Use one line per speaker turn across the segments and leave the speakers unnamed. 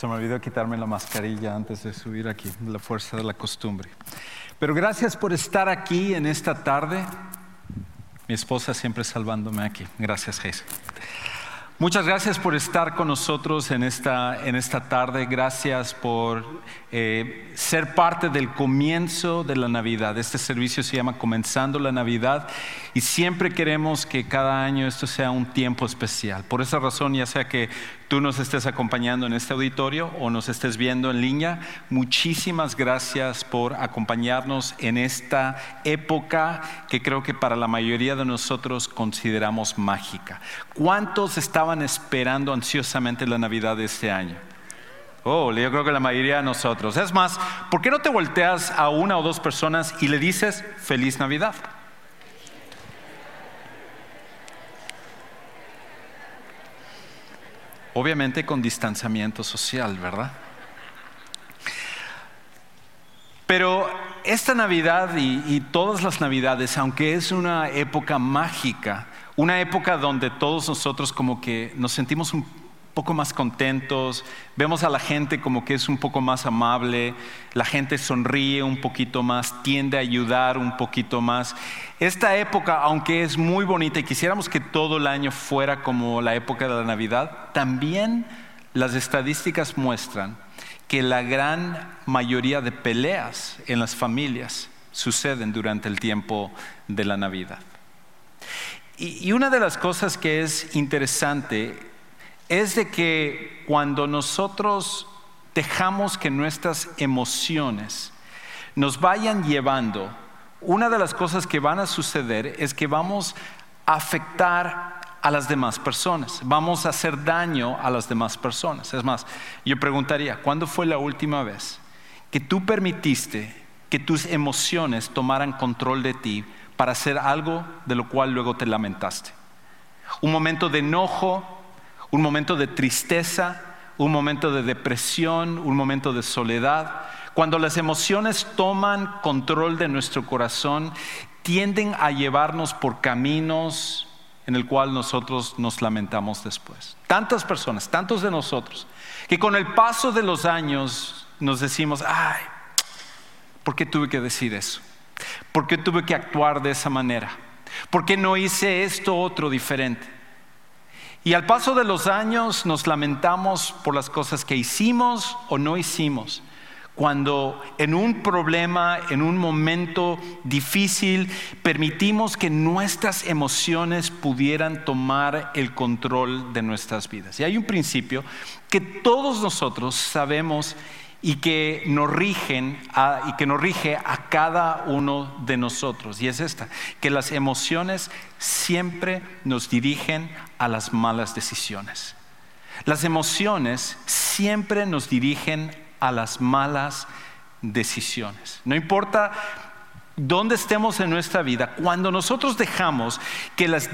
Se me olvidó quitarme la mascarilla antes de subir aquí, la fuerza de la costumbre. Pero gracias por estar aquí en esta tarde. Mi esposa siempre salvándome aquí. Gracias, Jesús. Muchas gracias por estar con nosotros en esta, en esta tarde. Gracias por eh, ser parte del comienzo de la Navidad. Este servicio se llama Comenzando la Navidad y siempre queremos que cada año esto sea un tiempo especial. Por esa razón, ya sea que tú nos estés acompañando en este auditorio o nos estés viendo en línea, muchísimas gracias por acompañarnos en esta época que creo que para la mayoría de nosotros consideramos mágica. ¿Cuántos estaban esperando ansiosamente la Navidad de este año? Oh, yo creo que la mayoría de nosotros. Es más, ¿por qué no te volteas a una o dos personas y le dices feliz Navidad? Obviamente con distanciamiento social, ¿verdad? Pero esta Navidad y, todas las Navidades, aunque es una época mágica, una época donde todos nosotros como que nos sentimos un poco más contentos, vemos a la gente como que es un poco más amable, la gente sonríe un poquito más, tiende a ayudar un poquito más. Esta época, aunque es muy bonita y quisiéramos que todo el año fuera como la época de la Navidad, también las estadísticas muestran que la gran mayoría de peleas en las familias suceden durante el tiempo de la Navidad. Y una de las cosas que es interesante es de que cuando nosotros dejamos que nuestras emociones nos vayan llevando, una de las cosas que van a suceder es que vamos a afectar a las demás personas, vamos a hacer daño a las demás personas. Es más, yo preguntaría, ¿cuándo fue la última vez que tú permitiste que tus emociones tomaran control de ti para hacer algo de lo cual luego te lamentaste? Un momento de enojo, un momento de tristeza, un momento de depresión, un momento de soledad. Cuando las emociones toman control de nuestro corazón, tienden a llevarnos por caminos en el cual nosotros nos lamentamos después. Tantas personas, tantos de nosotros, que con el paso de los años nos decimos, ay, ¿por qué tuve que decir eso? ¿Por qué tuve que actuar de esa manera? ¿Por qué no hice esto otro diferente? Y al paso de los años nos lamentamos por las cosas que hicimos o no hicimos. Cuando en un problema, en un momento difícil, permitimos que nuestras emociones pudieran tomar el control de nuestras vidas. Y hay un principio que todos nosotros sabemos y que nos rigen y que nos rige a cada uno de nosotros y es esta que las emociones siempre nos dirigen a las malas decisiones las emociones siempre nos dirigen a las malas decisiones no importa dónde estemos en nuestra vida, cuando nosotros dejamos que las,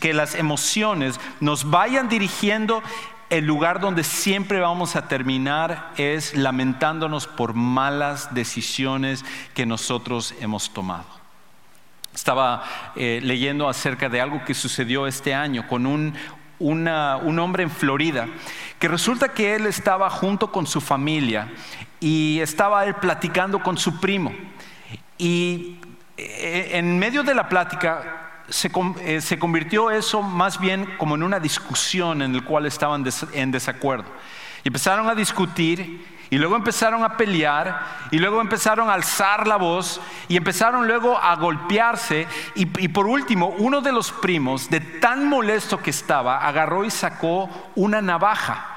que las emociones nos vayan dirigiendo, el lugar donde siempre vamos a terminar es lamentándonos por malas decisiones que nosotros hemos tomado. Estaba eh, leyendo acerca de algo que sucedió este año con un, un hombre en Florida, que resulta que él estaba junto con su familia y estaba él platicando con su primo. Y eh, en medio de la plática eh, se, convirtió eso más bien como en una discusión en la cual estaban en desacuerdo. Y empezaron a discutir y luego empezaron a pelear y luego empezaron a alzar la voz y empezaron luego a golpearse y, por último uno de los primos, de tan molesto que estaba, agarró y sacó una navaja.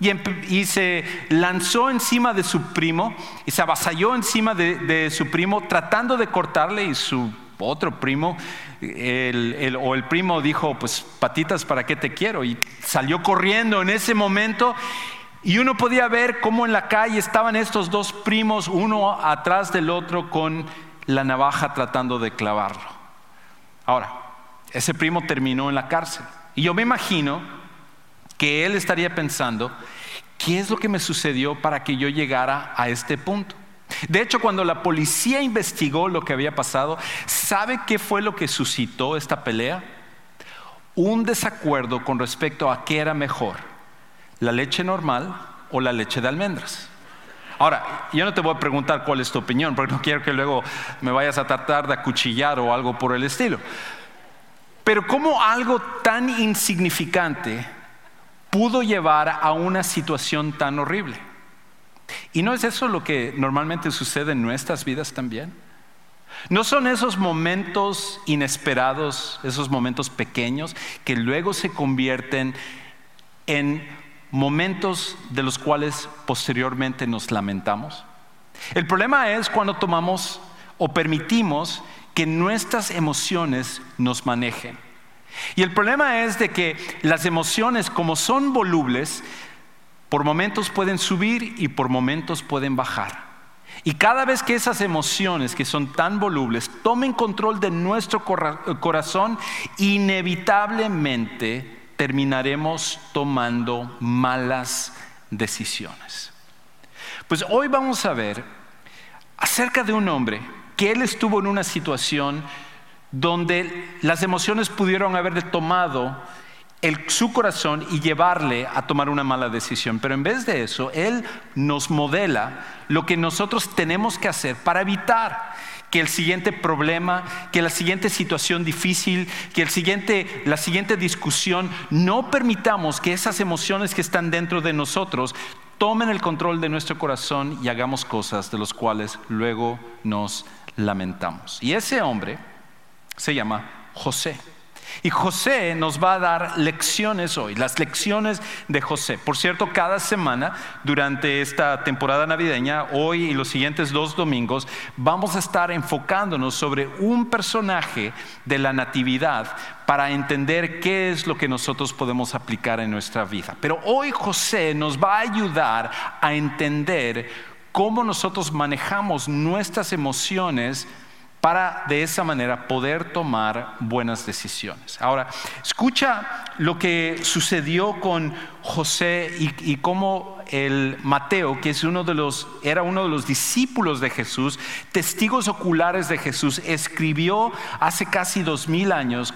Y, se lanzó encima de su primo y se avasalló encima de, su primo tratando de cortarle y su otro primo o el primo dijo pues patitas para qué te quiero y salió corriendo en ese momento y uno podía ver cómo en la calle estaban estos dos primos, uno atrás del otro, con la navaja tratando de clavarlo. Ahora, ese primo terminó en la cárcel. Y yo me imagino que él estaría pensando, ¿qué es lo que me sucedió para que yo llegara a este punto? De hecho, cuando la policía investigó lo que había pasado, ¿sabe qué fue lo que suscitó esta pelea? Un desacuerdo con respecto a qué era mejor ¿La leche normal o la leche de almendras? Ahora, yo no te voy a preguntar cuál es tu opinión, porque no quiero que luego me vayas a tratar de acuchillar o algo por el estilo. Pero ¿cómo algo tan insignificante pudo llevar a una situación tan horrible? ¿Y no es eso lo que normalmente sucede en nuestras vidas también? ¿No son esos momentos inesperados, esos momentos pequeños, que luego se convierten en momentos de los cuales posteriormente nos lamentamos. El problema es cuando tomamos o permitimos que nuestras emociones nos manejen. Y el problema es de que las emociones, como son volubles, por momentos pueden subir y por momentos pueden bajar. Y cada vez que esas emociones que son tan volubles tomen control de nuestro corazón, inevitablemente terminaremos tomando malas decisiones. Pues hoy vamos a ver acerca de un hombre que él estuvo en una situación donde las emociones pudieron haberle tomado su corazón y llevarle a tomar una mala decisión. Pero en vez de eso, Él nos modela lo que nosotros tenemos que hacer para evitar que el siguiente problema, que la siguiente situación difícil, que el siguiente, la siguiente discusión, no permitamos que esas emociones que están dentro de nosotros tomen el control de nuestro corazón y hagamos cosas de las cuales luego nos lamentamos. Y ese hombre se llama José. Y José nos va a dar lecciones hoy, las lecciones de José. Por cierto, cada semana durante esta temporada navideña, hoy y los siguientes dos domingos, vamos a estar enfocándonos sobre un personaje de la Natividad para entender qué es lo que nosotros podemos aplicar en nuestra vida. Pero hoy José nos va a ayudar a entender cómo nosotros manejamos nuestras emociones para de esa manera poder tomar buenas decisiones. Ahora, escucha lo que sucedió con José y, cómo el Mateo, que es uno de los, era uno de los discípulos de Jesús, testigos oculares de Jesús, escribió hace casi dos mil años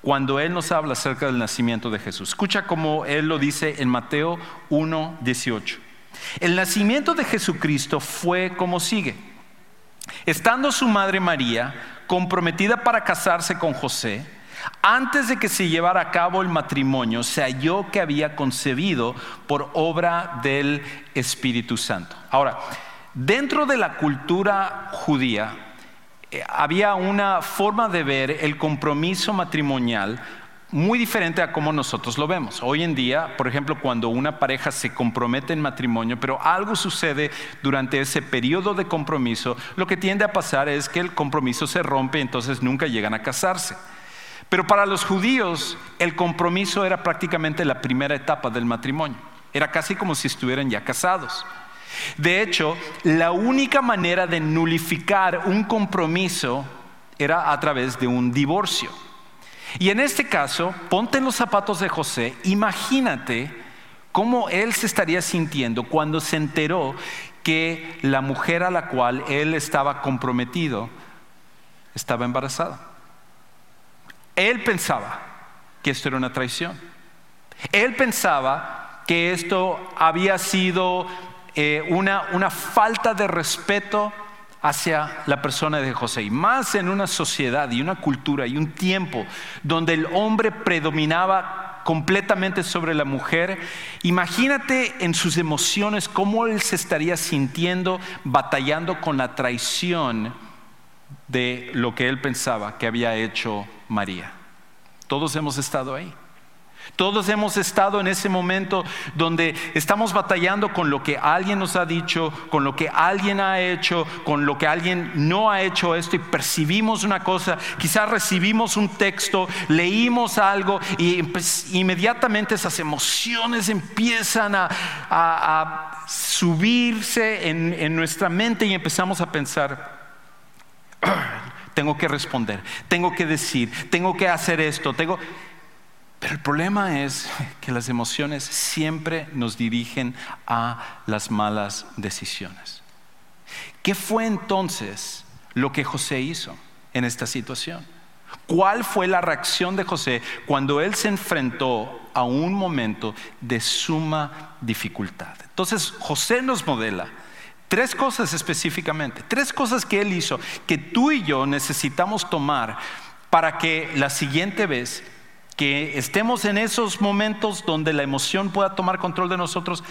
cuando él nos habla acerca del nacimiento de Jesús. Escucha cómo él lo dice en Mateo 1, 18. El nacimiento de Jesucristo fue como sigue. Estando su madre María comprometida para casarse con José, antes de que se llevara a cabo el matrimonio, se halló que había concebido por obra del Espíritu Santo. Ahora, dentro de la cultura judía, eh, había una forma de ver el compromiso matrimonial muy diferente a como nosotros lo vemos. Hoy en día, por ejemplo, cuando una pareja se compromete en matrimonio, pero algo sucede durante ese periodo de compromiso, lo que tiende a pasar es que el compromiso se rompe y entonces nunca llegan a casarse. Pero para los judíos el compromiso era prácticamente la primera etapa del matrimonio. Era casi como si estuvieran ya casados. De hecho, la única manera de nulificar un compromiso era a través de un divorcio. Y en este caso, ponte en los zapatos de José, imagínate cómo él se estaría sintiendo cuando se enteró que la mujer a la cual él estaba comprometido estaba embarazada. Él pensaba que esto era una traición. Él pensaba que esto había sido eh, una, una falta de respeto hacia la persona de José. Y más en una sociedad y una cultura y un tiempo donde el hombre predominaba completamente sobre la mujer. Imagínate en sus emociones cómo él se estaría sintiendo batallando con la traición de lo que él pensaba que había hecho María. Todos hemos estado ahí. Todos hemos estado en ese momento donde estamos batallando con lo que alguien nos ha dicho, con lo que alguien ha hecho, con lo que alguien no ha hecho esto y percibimos una cosa, quizás recibimos un texto, leímos algo y inmediatamente esas emociones empiezan a, subirse en, en nuestra mente y empezamos a pensar, tengo que responder, tengo que decir, tengo que hacer esto, tengo... Pero el problema es que las emociones siempre nos dirigen a las malas decisiones. ¿Qué fue entonces lo que José hizo en esta situación? ¿Cuál fue la reacción de José cuando él se enfrentó a un momento de suma dificultad? Entonces José nos modela tres cosas específicamente, tres cosas que él hizo que tú y yo necesitamos tomar para que la siguiente vez que estemos en esos momentos donde la emoción pueda tomar control de nosotros,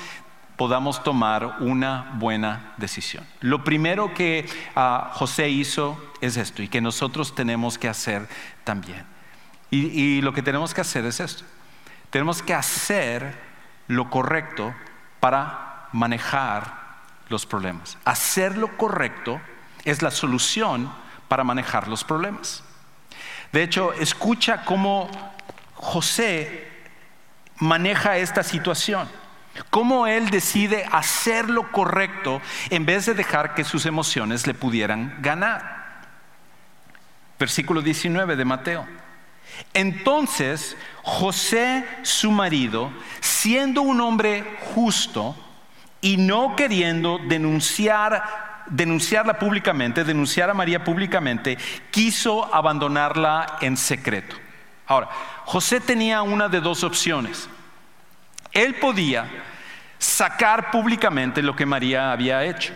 podamos tomar una buena decisión. Lo primero que ah, José hizo es esto y que nosotros tenemos que hacer también. Y, y lo que tenemos que hacer es esto. Tenemos que hacer lo correcto para manejar los problemas. Hacer lo correcto es la solución para manejar los problemas. De hecho, escucha cómo José maneja esta situación. Cómo él decide hacer lo correcto en vez de dejar que sus emociones le pudieran ganar. Versículo 19 de Mateo. Entonces José, su marido, siendo un hombre justo y no queriendo denunciar denunciarla públicamente, denunciar a María públicamente, quiso abandonarla en secreto. Ahora, José tenía una de dos opciones. Él podía sacar públicamente lo que María había hecho.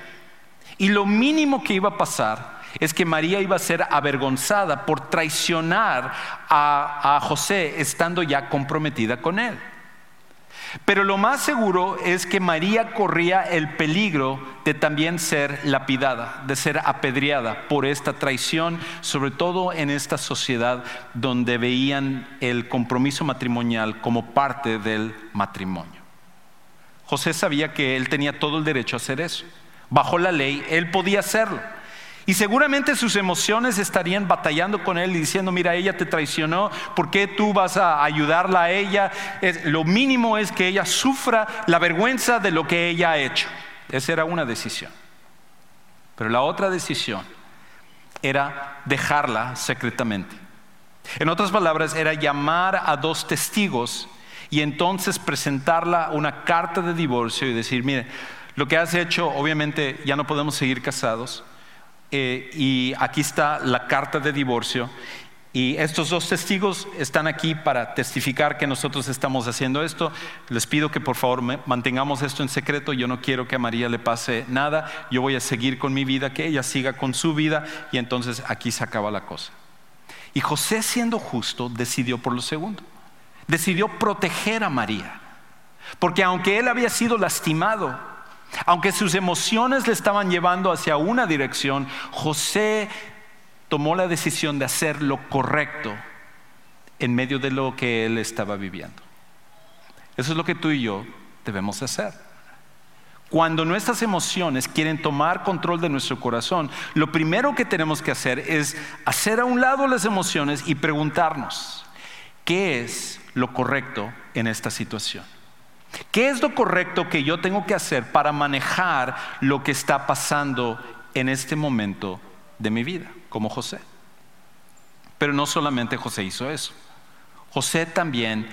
Y lo mínimo que iba a pasar es que María iba a ser avergonzada por traicionar a, José estando ya comprometida con él. Pero lo más seguro es que María corría el peligro de también ser lapidada, de ser apedreada por esta traición, sobre todo en esta sociedad donde veían el compromiso matrimonial como parte del matrimonio. José sabía que él tenía todo el derecho a hacer eso. Bajo la ley, él podía hacerlo. Y seguramente sus emociones estarían batallando con él y diciendo, mira, ella te traicionó, ¿por qué tú vas a ayudarla a ella? lo mínimo es que ella sufra la vergüenza de lo que ella ha hecho. Esa era una decisión. Pero la otra decisión era dejarla secretamente. En otras palabras, era llamar a dos testigos y entonces presentarla una carta de divorcio y decir, mire, lo que has hecho, obviamente ya no podemos seguir casados eh, y aquí está la carta de divorcio. Y estos dos testigos están aquí para testificar que nosotros estamos haciendo esto. Les pido que por favor mantengamos esto en secreto. Yo no quiero que a María le pase nada. Yo voy a seguir con mi vida, que ella siga con su vida. Y entonces aquí se acaba la cosa. Y José, siendo justo, decidió por lo segundo. Decidió proteger a María. Porque aunque él había sido lastimado, aunque sus emociones le estaban llevando hacia una dirección, José tomó la decisión de hacer lo correcto en medio de lo que él estaba viviendo. Eso es lo que tú y yo debemos hacer. Cuando nuestras emociones quieren tomar control de nuestro corazón, lo primero que tenemos que hacer es hacer a un lado las emociones y preguntarnos, ¿qué es lo correcto en esta situación? ¿Qué es lo correcto que yo tengo que hacer para manejar lo que está pasando en este momento de mi vida, como José? Pero no solamente José hizo eso. José también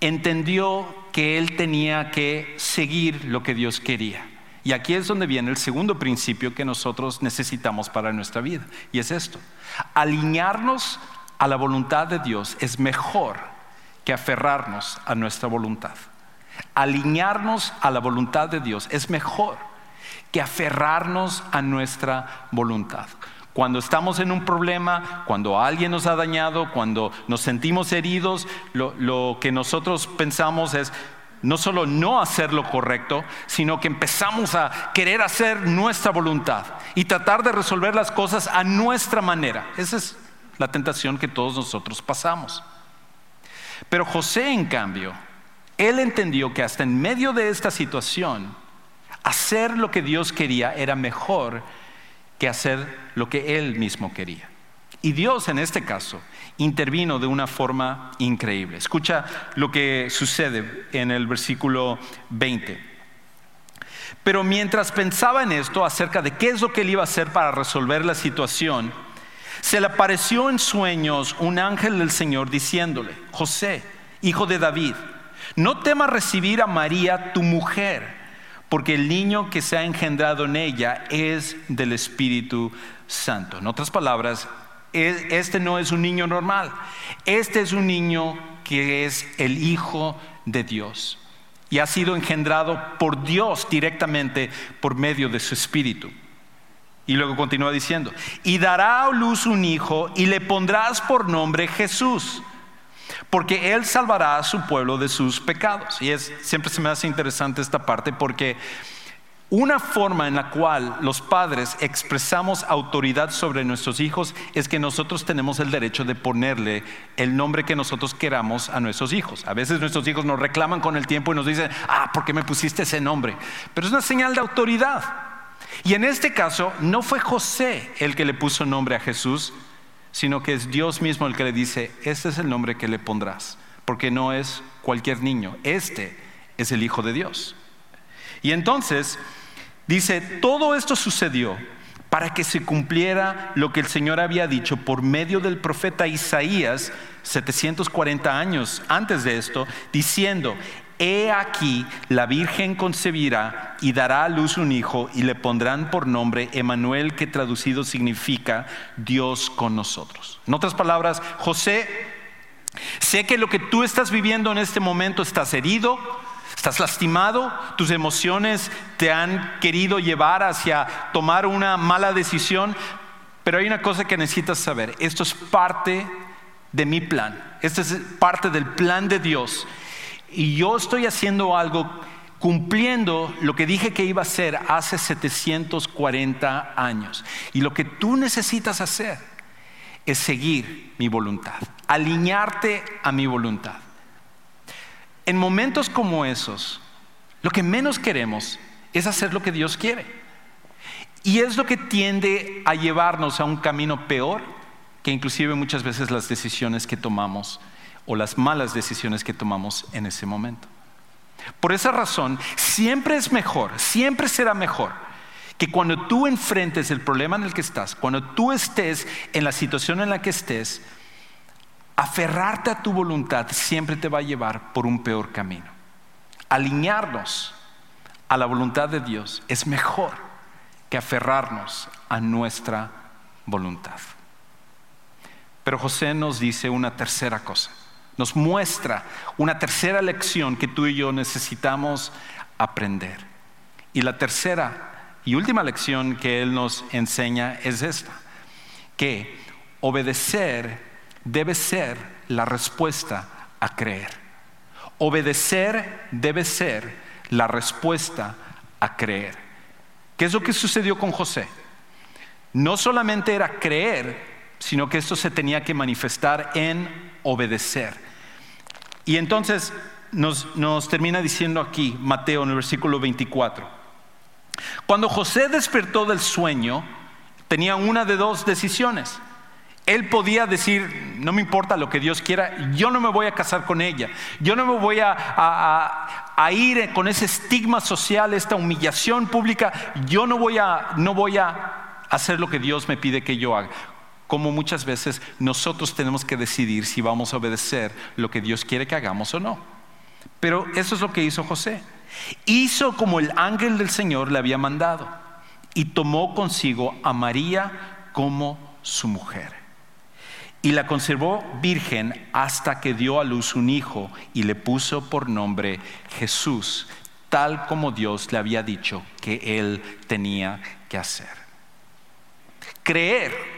entendió que él tenía que seguir lo que Dios quería. Y aquí es donde viene el segundo principio que nosotros necesitamos para nuestra vida. Y es esto. Alinearnos a la voluntad de Dios es mejor que aferrarnos a nuestra voluntad. Alinearnos a la voluntad de Dios es mejor que aferrarnos a nuestra voluntad. Cuando estamos en un problema, cuando alguien nos ha dañado, cuando nos sentimos heridos, lo, que nosotros pensamos es no solo no hacer lo correcto, sino que empezamos a querer hacer nuestra voluntad y tratar de resolver las cosas a nuestra manera. Esa es la tentación que todos nosotros pasamos. Pero José, en cambio, él entendió que hasta en medio de esta situación, hacer lo que Dios quería era mejor que hacer lo que él mismo quería. Y Dios en este caso intervino de una forma increíble. Escucha lo que sucede en el versículo 20. Pero mientras pensaba en esto acerca de qué es lo que él iba a hacer para resolver la situación, se le apareció en sueños un ángel del Señor diciéndole, José, hijo de David, no temas recibir a María, tu mujer porque el niño que se ha engendrado en ella es del Espíritu Santo. En otras palabras, este no es un niño normal, este es un niño que es el Hijo de Dios y ha sido engendrado por Dios directamente por medio de su Espíritu. Y luego continúa diciendo, y dará a luz un hijo y le pondrás por nombre Jesús porque Él salvará a su pueblo de sus pecados. Y es, siempre se me hace interesante esta parte porque una forma en la cual los padres expresamos autoridad sobre nuestros hijos es que nosotros tenemos el derecho de ponerle el nombre que nosotros queramos a nuestros hijos. A veces nuestros hijos nos reclaman con el tiempo y nos dicen, ah, ¿por qué me pusiste ese nombre? Pero es una señal de autoridad. Y en este caso no fue José el que le puso nombre a Jesús, sino que es Dios mismo el que le dice, este es el nombre que le pondrás, porque no es cualquier niño, este es el Hijo de Dios. Y entonces dice, todo esto sucedió para que se cumpliera lo que el Señor había dicho por medio del profeta Isaías 740 años antes de esto, diciendo, He aquí, la Virgen concebirá y dará a luz un hijo y le pondrán por nombre Emanuel, que traducido significa Dios con nosotros. En otras palabras, José, sé que lo que tú estás viviendo en este momento estás herido, estás lastimado, tus emociones te han querido llevar hacia tomar una mala decisión, pero hay una cosa que necesitas saber, esto es parte de mi plan, esto es parte del plan de Dios y yo estoy haciendo algo cumpliendo lo que dije que iba a hacer hace 740 años. Y lo que tú necesitas hacer es seguir mi voluntad, alinearte a mi voluntad. En momentos como esos, lo que menos queremos es hacer lo que Dios quiere. Y es lo que tiende a llevarnos a un camino peor que inclusive muchas veces las decisiones que tomamos o las malas decisiones que tomamos en ese momento. Por esa razón, siempre es mejor, siempre será mejor que cuando tú enfrentes el problema en el que estás, cuando tú estés en la situación en la que estés, aferrarte a tu voluntad siempre te va a llevar por un peor camino. Alinearnos a la voluntad de Dios es mejor que aferrarnos a nuestra voluntad. Pero José nos dice una tercera cosa. Nos muestra una tercera lección que tú y yo necesitamos aprender. Y la tercera y última lección que Él nos enseña es esta, que obedecer debe ser la respuesta a creer. Obedecer debe ser la respuesta a creer. ¿Qué es lo que sucedió con José? No solamente era creer, sino que esto se tenía que manifestar en obedecer. Y entonces nos, termina diciendo aquí Mateo en el versículo 24. Cuando José despertó del sueño, tenía una de dos decisiones. Él podía decir, no me importa lo que Dios quiera, yo no me voy a casar con ella, yo no me voy a, a, ir con ese estigma social, esta humillación pública, yo no voy, a, no voy a hacer lo que Dios me pide que yo haga como muchas veces nosotros tenemos que decidir si vamos a obedecer lo que Dios quiere que hagamos o no. Pero eso es lo que hizo José. Hizo como el ángel del Señor le había mandado y tomó consigo a María como su mujer. Y la conservó virgen hasta que dio a luz un hijo y le puso por nombre Jesús, tal como Dios le había dicho que él tenía que hacer. Creer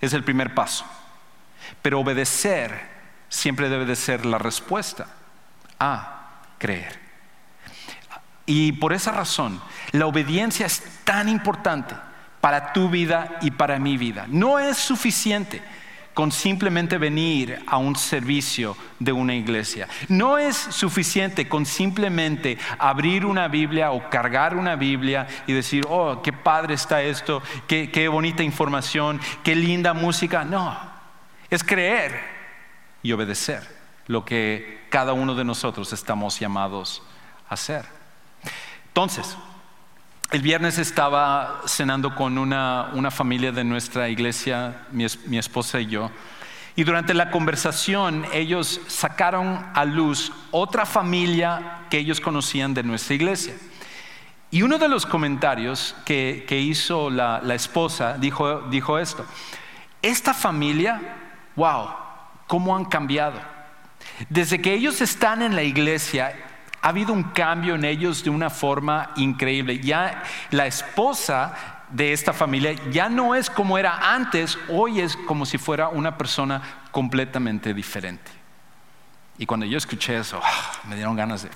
es el primer paso, pero obedecer siempre debe de ser la respuesta a creer. Y por esa razón, la obediencia es tan importante para tu vida y para mi vida. No es suficiente con simplemente venir a un servicio de una iglesia. No es suficiente con simplemente abrir una Biblia o cargar una Biblia y decir, oh, qué padre está esto, qué, qué bonita información, qué linda música. No, es creer y obedecer lo que cada uno de nosotros estamos llamados a hacer. Entonces, el viernes estaba cenando con una, familia de nuestra iglesia, mi, esposa y yo, y durante la conversación ellos sacaron a luz otra familia que ellos conocían de nuestra iglesia. Y uno de los comentarios que, hizo la, esposa dijo, dijo esto, esta familia, wow, ¿cómo han cambiado? Desde que ellos están en la iglesia, ha habido un cambio en ellos de una forma increíble. Ya la esposa de esta familia ya no es como era antes, hoy es como si fuera una persona completamente diferente. Y cuando yo escuché eso, ah, me dieron ganas de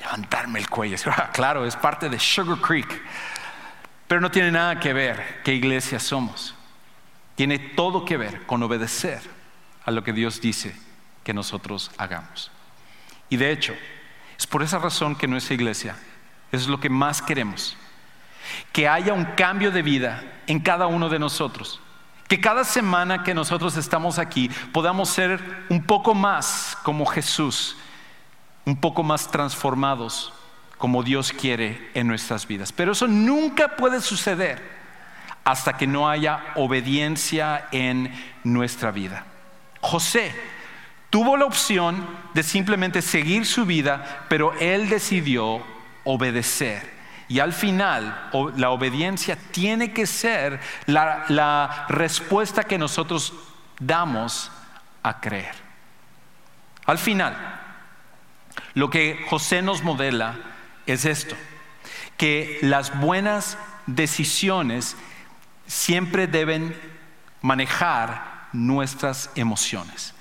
levantarme el cuello. Ah, claro, es parte de Sugar Creek, pero no tiene nada que ver qué iglesia somos. Tiene todo que ver con obedecer a lo que Dios dice que nosotros hagamos. Y de hecho, es por esa razón que nuestra iglesia es lo que más queremos. Que haya un cambio de vida en cada uno de nosotros. Que cada semana que nosotros estamos aquí podamos ser un poco más como Jesús, un poco más transformados como Dios quiere en nuestras vidas. Pero eso nunca puede suceder hasta que no haya obediencia en nuestra vida. José tuvo la opción de simplemente seguir su vida, pero él decidió obedecer. Y al final, la obediencia tiene que ser la, respuesta que nosotros damos a creer. Al final, lo que José nos modela es esto, que las buenas decisiones siempre deben manejar nuestras emociones.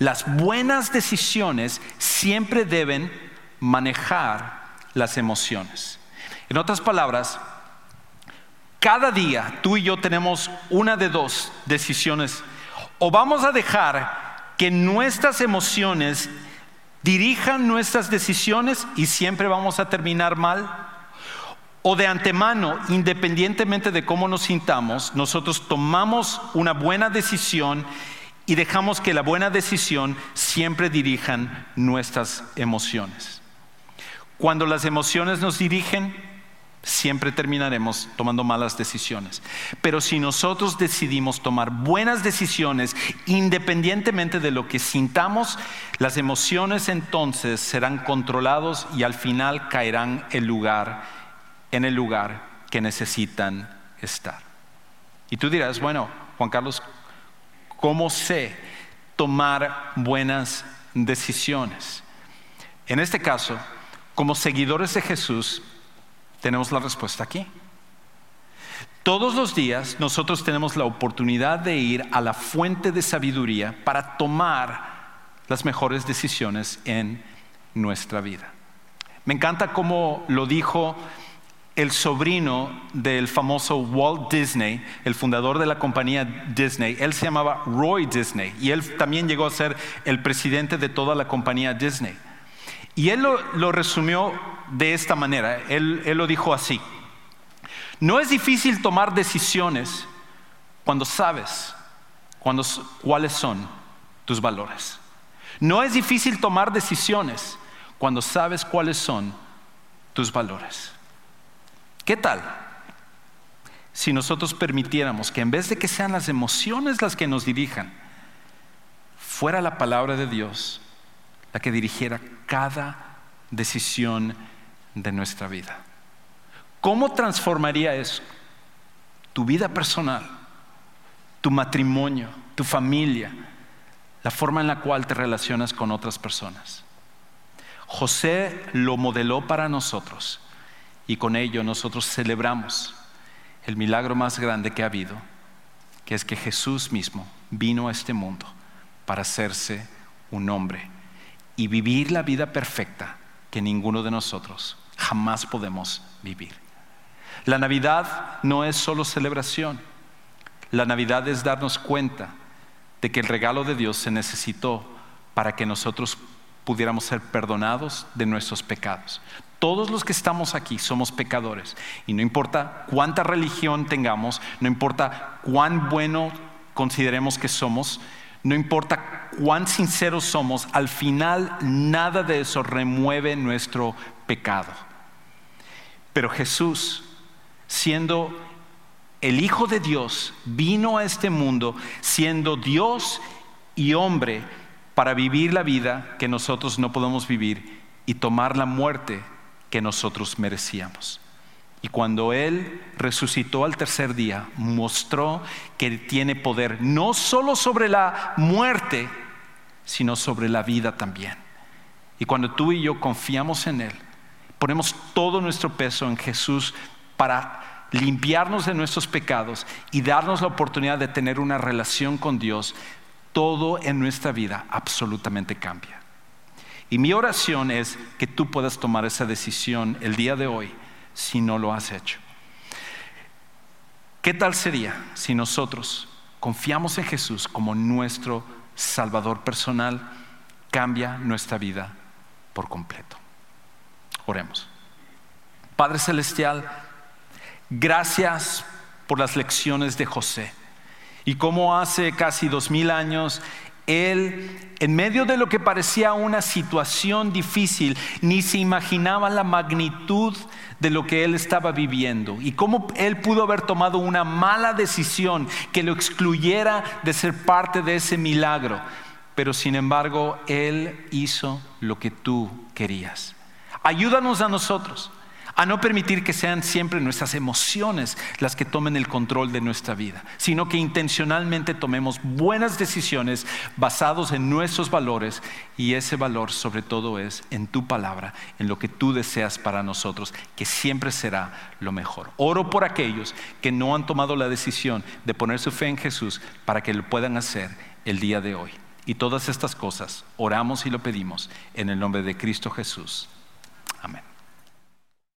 Las buenas decisiones siempre deben manejar las emociones. En otras palabras, cada día tú y yo tenemos una de dos decisiones. O vamos a dejar que nuestras emociones dirijan nuestras decisiones y siempre vamos a terminar mal. O de antemano, independientemente de cómo nos sintamos, nosotros tomamos una buena decisión y dejamos que la buena decisión siempre dirijan nuestras emociones. Cuando las emociones nos dirigen, siempre terminaremos tomando malas decisiones. Pero si nosotros decidimos tomar buenas decisiones, independientemente de lo que sintamos, las emociones entonces serán controlados y al final caerán en lugar, en el lugar que necesitan estar. Y tú dirás, bueno, Juan Carlos, ¿Cómo sé tomar buenas decisiones? En este caso, como seguidores de Jesús, tenemos la respuesta aquí. Todos los días nosotros tenemos la oportunidad de ir a la fuente de sabiduría para tomar las mejores decisiones en nuestra vida. Me encanta cómo lo dijo el sobrino del famoso Walt Disney, el fundador de la compañía Disney, él se llamaba Roy Disney y él también llegó a ser el presidente de toda la compañía Disney. Y él lo, resumió de esta manera, él, lo dijo así, no es difícil tomar decisiones cuando sabes cuáles son tus valores. No es difícil tomar decisiones cuando sabes cuáles son tus valores. ¿Qué tal si nosotros permitiéramos que en vez de que sean las emociones las que nos dirijan, fuera la palabra de Dios la que dirigiera cada decisión de nuestra vida? ¿Cómo transformaría eso? Tu vida personal, tu matrimonio, tu familia, la forma en la cual te relacionas con otras personas. José lo modeló para nosotros y con ello nosotros celebramos el milagro más grande que ha habido, que es que Jesús mismo vino a este mundo para hacerse un hombre y vivir la vida perfecta que ninguno de nosotros jamás podemos vivir. La Navidad no es solo celebración, la Navidad es darnos cuenta de que el regalo de Dios se necesitó para que nosotros pudiéramos ser perdonados de nuestros pecados. Todos los que estamos aquí somos pecadores y no importa cuánta religión tengamos, no importa cuán bueno consideremos que somos, no importa cuán sinceros somos, al final nada de eso remueve nuestro pecado. Pero Jesús, siendo el Hijo de Dios, vino a este mundo siendo Dios y hombre para vivir la vida que nosotros no podemos vivir y tomar la muerte que nosotros merecíamos. Y cuando Él resucitó al tercer día, mostró que tiene poder no solo sobre la muerte, sino sobre la vida también. Y cuando tú y yo confiamos en Él, ponemos todo nuestro peso en Jesús para limpiarnos de nuestros pecados y darnos la oportunidad de tener una relación con Dios, todo en nuestra vida absolutamente cambia. Y mi oración es que tú puedas tomar esa decisión el día de hoy si no lo has hecho. ¿Qué tal sería si nosotros confiamos en Jesús como nuestro Salvador personal? Cambia nuestra vida por completo. Oremos. Padre Celestial, gracias por las lecciones de José y cómo hace casi dos mil años él, en medio de lo que parecía una situación difícil, ni se imaginaba la magnitud de lo que él estaba viviendo y cómo él pudo haber tomado una mala decisión que lo excluyera de ser parte de ese milagro. Pero sin embargo, él hizo lo que tú querías. Ayúdanos a nosotros a no permitir que sean siempre nuestras emociones las que tomen el control de nuestra vida, sino que intencionalmente tomemos buenas decisiones basados en nuestros valores y ese valor sobre todo es en tu palabra, en lo que tú deseas para nosotros, que siempre será lo mejor. Oro por aquellos que no han tomado la decisión de poner su fe en Jesús para que lo puedan hacer el día de hoy. Y todas estas cosas oramos y lo pedimos en el nombre de Cristo Jesús.